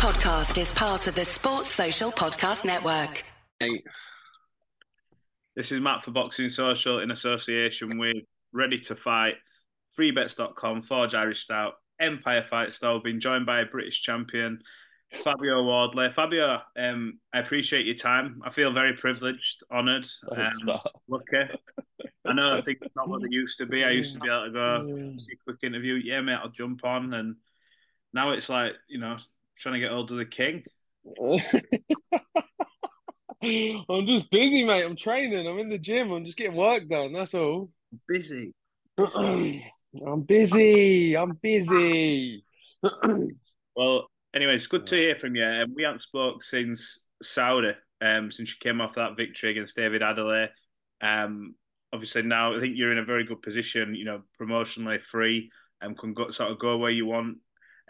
podcast is part of the Sports Social Podcast Network. This is Matt for Boxing Social in association with Ready to Fight, freebets.com, Forge Irish Stout, Empire Fight Style, being joined by a British champion, Fabio Wardley. Fabio, um, I appreciate your time. I feel very privileged, honoured, um, lucky. I know I think it's not what it used to be. I used to be able to go see a quick interview. Yeah, mate, I'll jump on. And now it's like, you know, trying to get hold of the king. I'm just busy, mate. I'm training. I'm in the gym. I'm just getting work done. That's all. Busy. I'm busy. I'm busy. well, anyway, it's good to hear from you. And we haven't spoke since Saudi, um, since you came off that victory against David Adeleye. Um, obviously now I think you're in a very good position. You know, promotionally free and can go, sort of go where you want.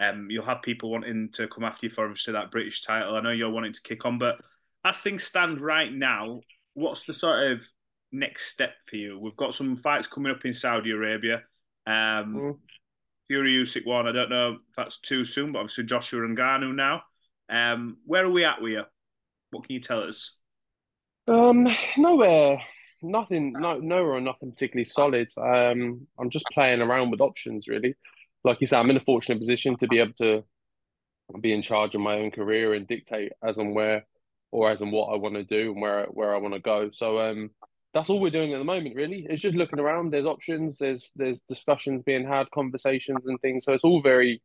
Um, you'll have people wanting to come after you for obviously that British title. I know you're wanting to kick on, but as things stand right now, what's the sort of next step for you? We've got some fights coming up in Saudi Arabia. Um, mm. Fury Usyk one. I don't know if that's too soon, but obviously Joshua and Ngannou now. Um, where are we at with you? What can you tell us? Um, nowhere, nothing, no, nowhere or nothing particularly solid. Um, I'm just playing around with options, really. Like you said, I'm in a fortunate position to be able to be in charge of my own career and dictate as and where or as in what I want to do and where where I want to go. So um, that's all we're doing at the moment. Really, it's just looking around. There's options. There's there's discussions being had, conversations and things. So it's all very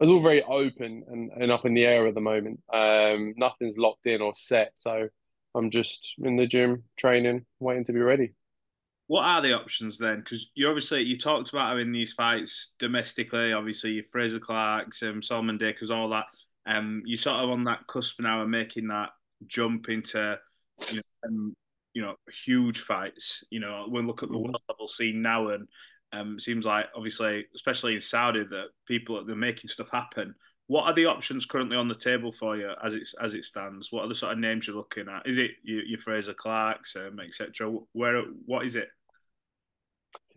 it's all very open and, and up in the air at the moment. Um, nothing's locked in or set. So I'm just in the gym training, waiting to be ready. What are the options then? Because you obviously you talked about having these fights domestically. Obviously, Frazer Clarke's, um, Solomon Dacres, all that. Um, you're sort of on that cusp now of making that jump into you know, um, you know huge fights. You know, when look at the world level scene now, and um, seems like obviously, especially in Saudi, that people they're making stuff happen. What are the options currently on the table for you as it as it stands? What are the sort of names you're looking at? Is it your, your Frazer Clarke's, um, etc.? Where what is it?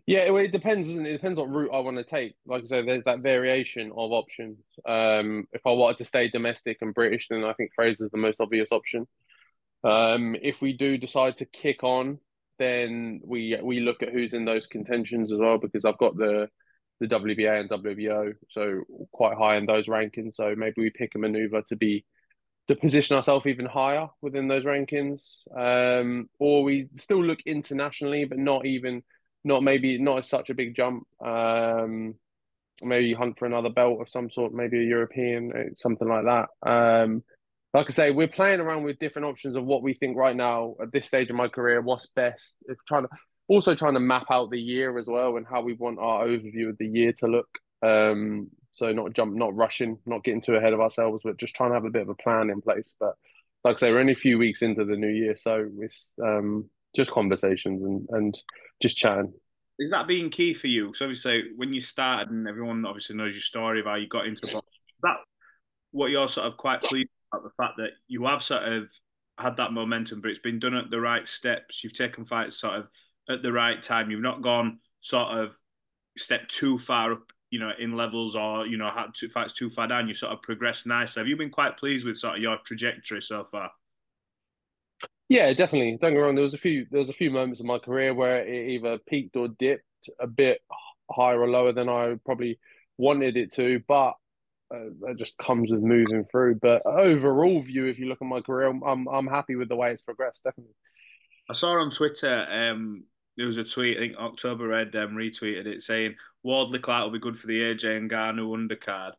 Yeah, well, it depends, doesn't it? it? depends on what route I want to take. Like I said, there's that variation of options. Um, if I wanted to stay domestic and British, then I think Frazer's the most obvious option. Um, if we do decide to kick on, then we we look at who's in those contentions as well because I've got the the WBA and WBO, so quite high in those rankings. So maybe we pick a maneuver to be to position ourselves even higher within those rankings, um, or we still look internationally, but not even not maybe not as such a big jump. Um, maybe hunt for another belt of some sort, maybe a European, uh, something like that. Um, like I say, we're playing around with different options of what we think right now at this stage of my career, what's best. If trying to also trying to map out the year as well and how we want our overview of the year to look. Um, so not jump, not rushing, not getting too ahead of ourselves, but just trying to have a bit of a plan in place. But like I say, we're only a few weeks into the new year, so it's um, just conversations and and just chatting. Is that being key for you? So obviously, when you started, and everyone obviously knows your story of how you got into boxing. That what you're sort of quite pleased about the fact that you have sort of had that momentum, but it's been done at the right steps. You've taken fights sort of at the right time. You've not gone sort of step too far up, you know, in levels or you know had two fights too far down. You sort of progressed nicely. Have you been quite pleased with sort of your trajectory so far? Yeah, definitely. Don't get wrong. There was a few. There was a few moments in my career where it either peaked or dipped a bit higher or lower than I probably wanted it to, but uh, that just comes with moving through. But overall view, if you look at my career, I'm I'm happy with the way it's progressed. Definitely. I saw on Twitter. Um, there was a tweet. I think October Red um, retweeted it saying Wardley Clarke will be good for the AJ and Ngannou undercard.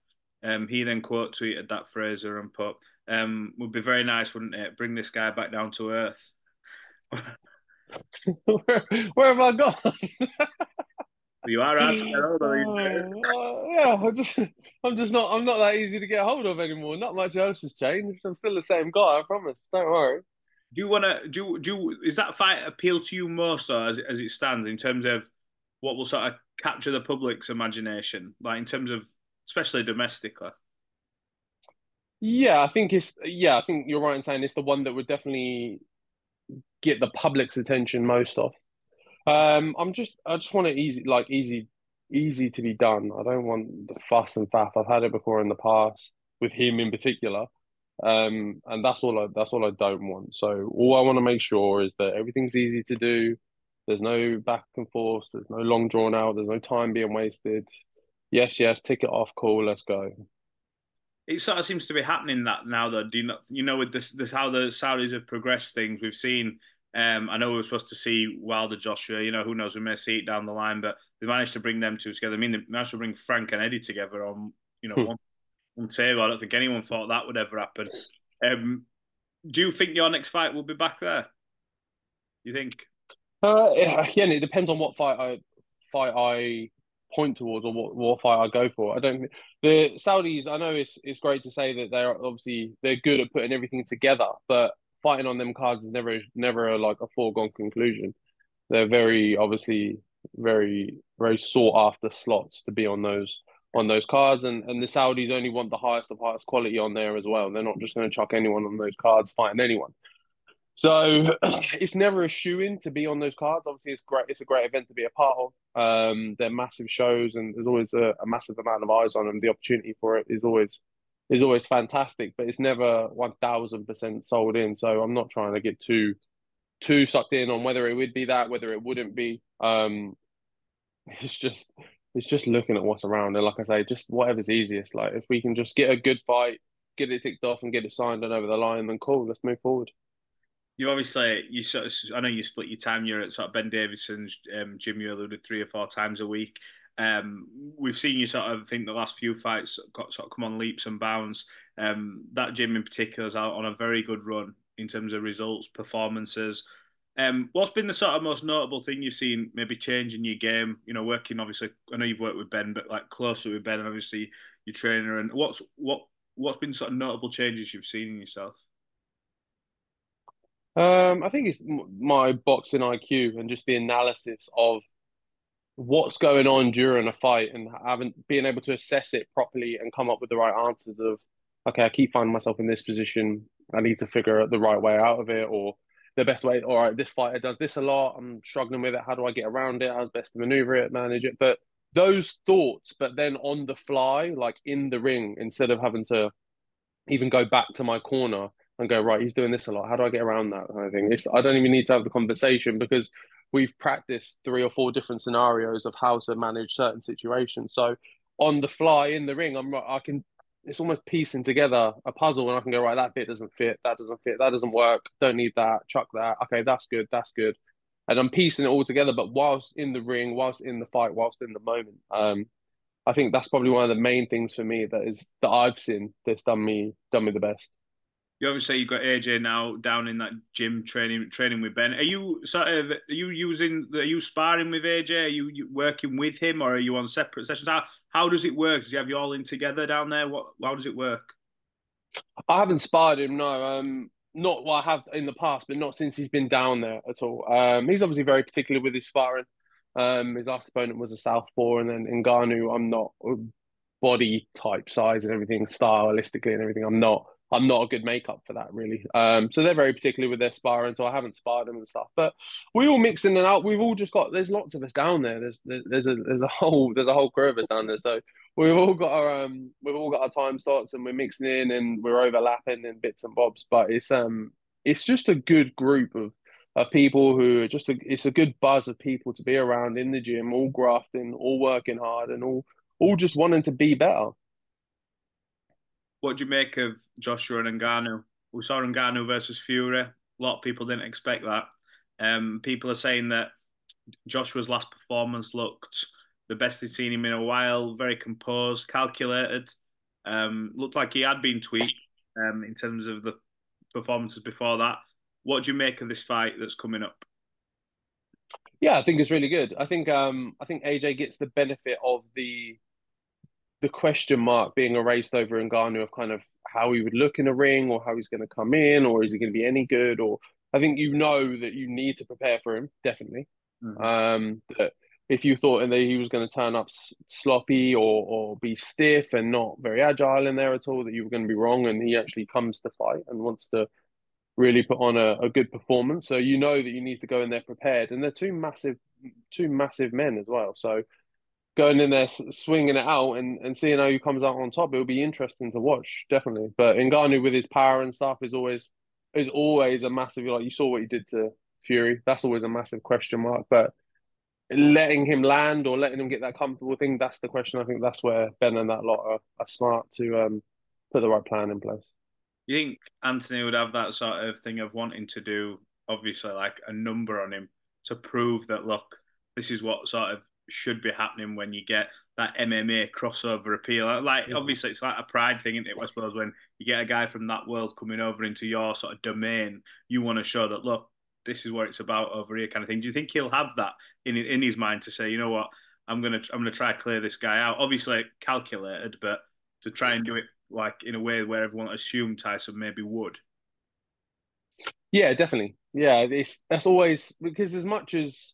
Um, he then quote tweeted that Frazer and put um, would be very nice, wouldn't it? Bring this guy back down to earth. where, where have I gone? you are hard to get hold of these days. Uh, yeah, I'm just, I'm just not, I'm not that easy to get hold of anymore. Not much else has changed. I'm still the same guy. I promise. Don't worry. Do you want to do? Do is that fight appeal to you most, or as as it stands in terms of what will sort of capture the public's imagination, like in terms of especially domestically? Yeah, I think it's yeah, I think you're right in saying it's the one that would definitely get the public's attention most of. Um, I'm just I just want it easy, like easy, easy to be done. I don't want the fuss and faff. I've had it before in the past. with him in particular. Um, and that's all I that's all I don't want. So all I want to make sure is that everything's easy to do. There's no back and forth. There's no long drawn out. There's no time being wasted. Yes, yes, tick it off. Cool, let's go. It sort of seems to be happening that now, though. Do you know, you know, with this, this how the Saudis have progressed things. We've seen. Um, I know we were supposed to see Wilder Joshua. You know, who knows? We may see it down the line, but they managed to bring them two together. I mean, they managed to bring Frank and Eddie together on you know hmm. one, one table. I don't think anyone thought that would ever happen. Um, do you think your next fight will be back there? You think? Uh, again, it depends on what fight I fight I point towards or what, fight I go for. I don't the Saudis. I know it's it's great to say that they're obviously they're good at putting everything together, but fighting on them cards is never never a, like a foregone conclusion. They're very obviously very very sought after slots to be on those on those cards, and and the Saudis only want the highest of highest quality on there as well. They're not just going to chuck anyone on those cards fighting anyone. So it's never a shoe in to be on those cards. Obviously, it's great. It's a great event to be a part of. Um, they're massive shows, and there's always a, a, massive amount of eyes on them. The opportunity for it is always is always fantastic, but it's never one thousand percent sold in. So I'm not trying to get too too sucked in on whether it would be that, whether it wouldn't be. Um, it's just it's just looking at what's around, and like I say, just whatever's easiest. Like if we can just get a good fight, get it ticked off, and get it signed and over the line, then cool. Let's move forward you obviously you sort of I know you split your time. You're at sort of Ben Davidson's um, gym. You alluded three or four times a week. Um, we've seen you sort of I think the last few fights got sort of come on leaps and bounds. Um, that gym in particular is out on a very good run in terms of results, performances. Um, what's been the sort of most notable thing you've seen maybe changing your game? You know, working obviously. I know you've worked with Ben, but like closer with Ben, obviously your trainer. And what's what what's been sort of notable changes you've seen in yourself? Um, I think it's my boxing IQ and just the analysis of what's going on during a fight and having being able to assess it properly and come up with the right answers of okay, I keep finding myself in this position. I need to figure out the right way out of it or the best way. All right, this fighter does this a lot. I'm struggling with it. How do I get around it? How's best to maneuver it, manage it? But those thoughts, but then on the fly, like in the ring, instead of having to even go back to my corner and go right. He's doing this a lot. How do I get around that kind of thing? It's, I don't even need to have the conversation because we've practiced three or four different scenarios of how to manage certain situations. So on the fly in the ring, I'm I can. It's almost piecing together a puzzle, and I can go right. That bit doesn't fit. That doesn't fit. That doesn't work. Don't need that. Chuck that. Okay, that's good. That's good. And I'm piecing it all together. But whilst in the ring, whilst in the fight, whilst in the moment, um, I think that's probably one of the main things for me that is that I've seen that's done me done me the best you obviously you've got AJ now down in that gym training training with Ben. Are you sort of are you using are you sparring with AJ? Are you working with him or are you on separate sessions? How how does it work? Does he have you all in together down there? What how does it work? I haven't sparred him, no. Um not what I have in the past, but not since he's been down there at all. Um he's obviously very particular with his sparring. Um his last opponent was a southpaw and then in Ngannou, I'm not body type size and everything, stylistically and everything, I'm not I'm not a good makeup for that really. Um, so they're very particular with their sparring, so I haven't sparred them and stuff. But we all mix in and out. We've all just got there's lots of us down there. There's there's a there's a whole there's a whole crew of us down there. So we've all got our um we've all got our time slots and we're mixing in and we're overlapping in bits and bobs. But it's um it's just a good group of of people who are just a, it's a good buzz of people to be around in the gym, all grafting, all working hard, and all all just wanting to be better what do you make of Joshua and Ngannou? We saw Ngannou versus Fury. A lot of people didn't expect that. Um, people are saying that Joshua's last performance looked the best they'd seen him in a while. Very composed, calculated. Um, looked like he had been tweaked um, in terms of the performances before that. What do you make of this fight that's coming up? Yeah, I think it's really good. I think um, I think AJ gets the benefit of the the question mark being erased over Ngannou of kind of how he would look in a ring or how he's going to come in or is he going to be any good or I think you know that you need to prepare for him definitely. Mm-hmm. Um, that if you thought that he was going to turn up sloppy or or be stiff and not very agile in there at all, that you were going to be wrong, and he actually comes to fight and wants to really put on a, a good performance. So you know that you need to go in there prepared, and they're two massive, two massive men as well. So going in there, swinging it out, and, and seeing how he comes out on top. It'll be interesting to watch, definitely. But Ngannou with his power and stuff is always is always a massive. Like you saw what he did to Fury. That's always a massive question mark. But letting him land or letting him get that comfortable thing, that's the question. I think that's where Ben and that lot are, are smart to um, put the right plan in place. You think Anthony would have that sort of thing of wanting to do, obviously, like a number on him to prove that, look, this is what sort of should be happening when you get that MMA crossover appeal. Like, obviously, it's like a pride thing, isn't it? I suppose when you get a guy from that world coming over into your sort of domain, you want to show that, look, this is what it's about over here, kind of thing. Do you think he'll have that in in his mind to say, you know what, I'm gonna I'm gonna try to clear this guy out? Obviously calculated, but to try and do it like in a way where everyone assumed Tyson maybe would. Yeah, definitely. Yeah, it's that's always because as much as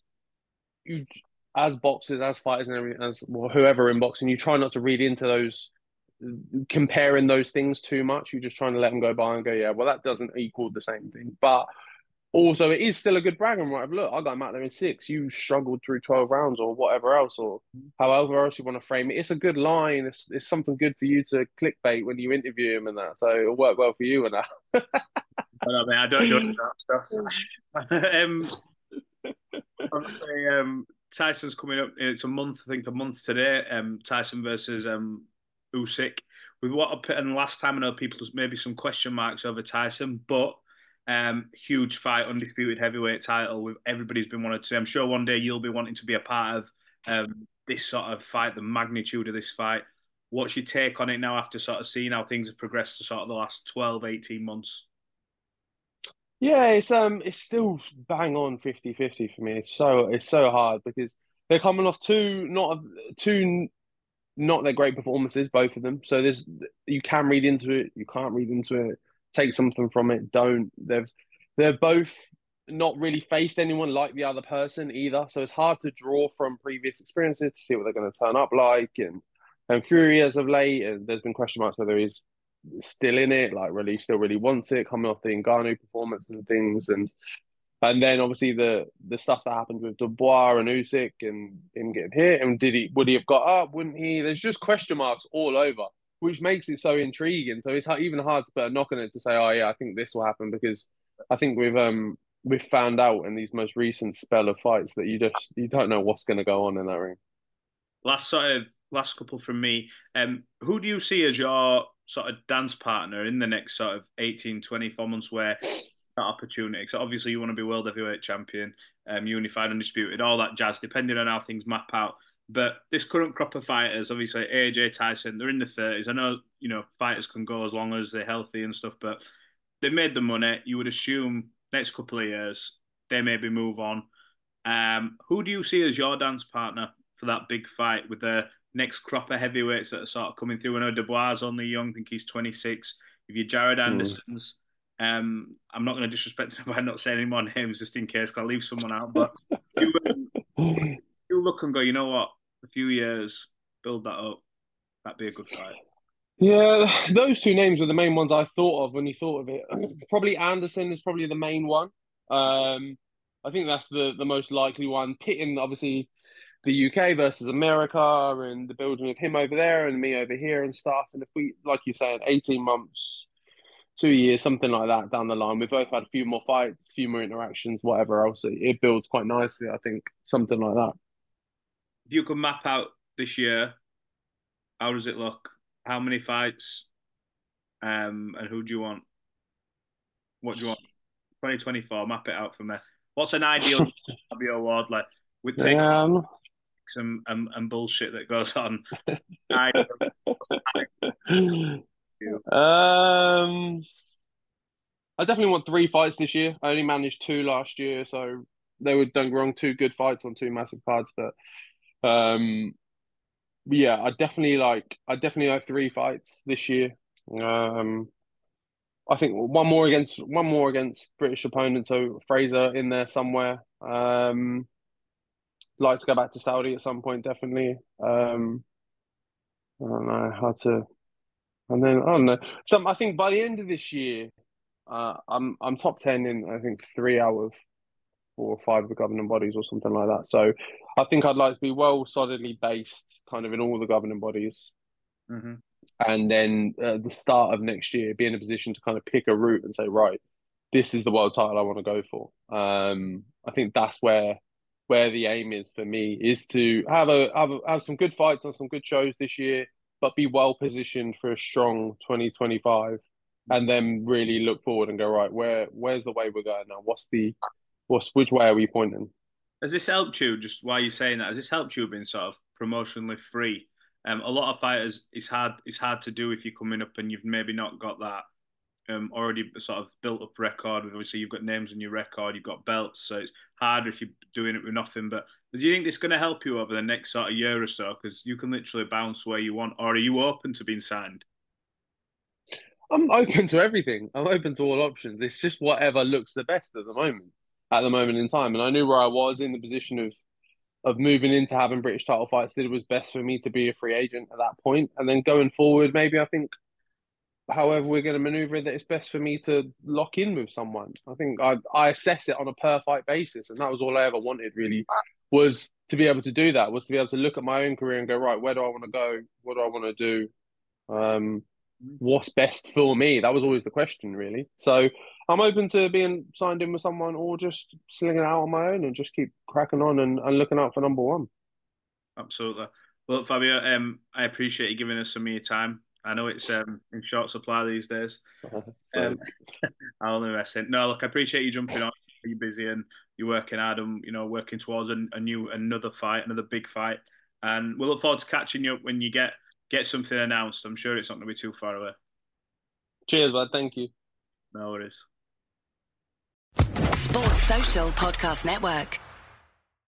you as boxers, as fighters, and everything, as well, whoever in boxing, you try not to read into those comparing those things too much. You're just trying to let them go by and go, yeah, well, that doesn't equal the same thing. But also, it is still a good bragging right. Look, I got him out there in six. You struggled through twelve rounds, or whatever else, or however else you want to frame it. It's a good line. It's, it's something good for you to clickbait when you interview him and that. So it'll work well for you and that. I, know, I don't know that stuff. um, obviously, um, Tyson's coming up. It's a month, I think, a month today. Um, Tyson versus um, Usyk. With what I in last time, I know people maybe some question marks over Tyson, but um, huge fight, undisputed heavyweight title. With everybody's been wanting to. I'm sure one day you'll be wanting to be a part of um, this sort of fight, the magnitude of this fight. What's your take on it now after sort of seeing how things have progressed to sort of the last 12, 18 months? Yeah, it's um it's still bang on 50-50 for me. It's so it's so hard because they're coming off two not two not their great performances, both of them. So there's you can read into it, you can't read into it take something from it, don't. They've they're both not really faced anyone like the other person either. So it's hard to draw from previous experiences to see what they're going to turn up like. And and Fury as of late, and there's been question marks whether he's still in it, like really still really wants it, coming off the Ngannou performance and things, and and then obviously the the stuff that happened with Dubois and Usyk and him getting hit, and did he would he have got up? Wouldn't he? There's just question marks all over which makes it so intriguing. So it's even hard to put a knock on it to say, oh yeah, I think this will happen because I think we've um we've found out in these most recent spell of fights that you just you don't know what's going to go on in that ring. Last sort of last couple from me. Um, who do you see as your sort of dance partner in the next sort of 18, 24 months where that opportunity? So obviously you want to be world heavyweight champion, um, unified, undisputed, all that jazz, depending on how things map out. But this current crop of fighters, obviously AJ Tyson, they're in the thirties. I know you know fighters can go as long as they're healthy and stuff, but they made the money. You would assume next couple of years they maybe move on. Um, who do you see as your dance partner for that big fight with the next crop of heavyweights that are sort of coming through? I know Dubois is only young, I think he's 26. If you're Jared hmm. Anderson's, mm. um, I'm not going to disrespect him by not saying any more names just in case I'll leave someone out. But you, um, you look and go, you know what? A few years, build that up. That'd be a good fight. Yeah, those two names were the main ones I thought of when you thought of it. Probably Anderson is probably the main one. Um, I think that's the the most likely one. Pitting obviously the UK versus America and the building of him over there and me over here and stuff. And if we, like you said, eighteen months, two years, something like that down the line, we've both had a few more fights, a few more interactions, whatever else. It, it builds quite nicely. I think something like that if you could map out this year, how does it look? How many fights? Um, and who do you want? What do you want? 2024, map it out for me. What's an ideal award like? With take um, some and, and bullshit that goes on. um, I definitely want three fights this year. I only managed two last year, so they were don't wrong, two good fights on two massive cards. But um, yeah, I definitely like. I definitely have three fights this year. Um, I think one more against one more against British opponent, so Frazer in there somewhere. Um, like to go back to Saudi at some point, definitely. Um, I don't know how to, and then I don't know. Some I think by the end of this year, uh, I'm I'm top ten in I think three out of four or five of the governing bodies or something like that. So I think I'd like to be well solidly based, kind of in all the governing bodies, mm-hmm. and then at the start of next year, be in a position to kind of pick a route and say, right, this is the world title I want to go for. Um, I think that's where where the aim is for me is to have a have a, have some good fights on some good shows this year, but be well positioned for a strong 2025 and then really look forward and go right where where's the way we're going now? What's the what's which way are we pointing? Has this helped you just while you're saying that has this helped you being sort of promotionally free? Um, a lot of fighters it's hard it's hard to do if you're coming up and you've maybe not got that um, already sort of built up record obviously you've got names on your record you've got belts so it's harder if you're doing it with nothing but do you think this is going to help you over the next sort of year or so because you can literally bounce where you want or are you open to being signed I'm open to everything. I'm open to all options. It's just whatever looks the best at the moment, at the moment in time. And I knew where I was in the position of of moving into having British title fights. That it was best for me to be a free agent at that point, and then going forward, maybe I think, however we're going to maneuver, that it's best for me to lock in with someone. I think I I assess it on a per fight basis, and that was all I ever wanted really was to be able to do that. Was to be able to look at my own career and go right, where do I want to go? What do I want to do? Um, what's best for me? That was always the question, really. So I'm open to being signed in with someone or just slinging out on my own and just keep cracking on and, and looking out for number one. Absolutely. Well, Fabio, um, I appreciate you giving us some of your time. I know it's um, in short supply these days. Um, I'll only messing. No, look, I appreciate you jumping on. You're busy and you're working hard and you know working towards a, a new another fight, another big fight. And we'll look forward to catching you up when you get get something announced. I'm sure it's not going to be too far away. Cheers, bud. Thank you. No worries. Sports Social Podcast Network.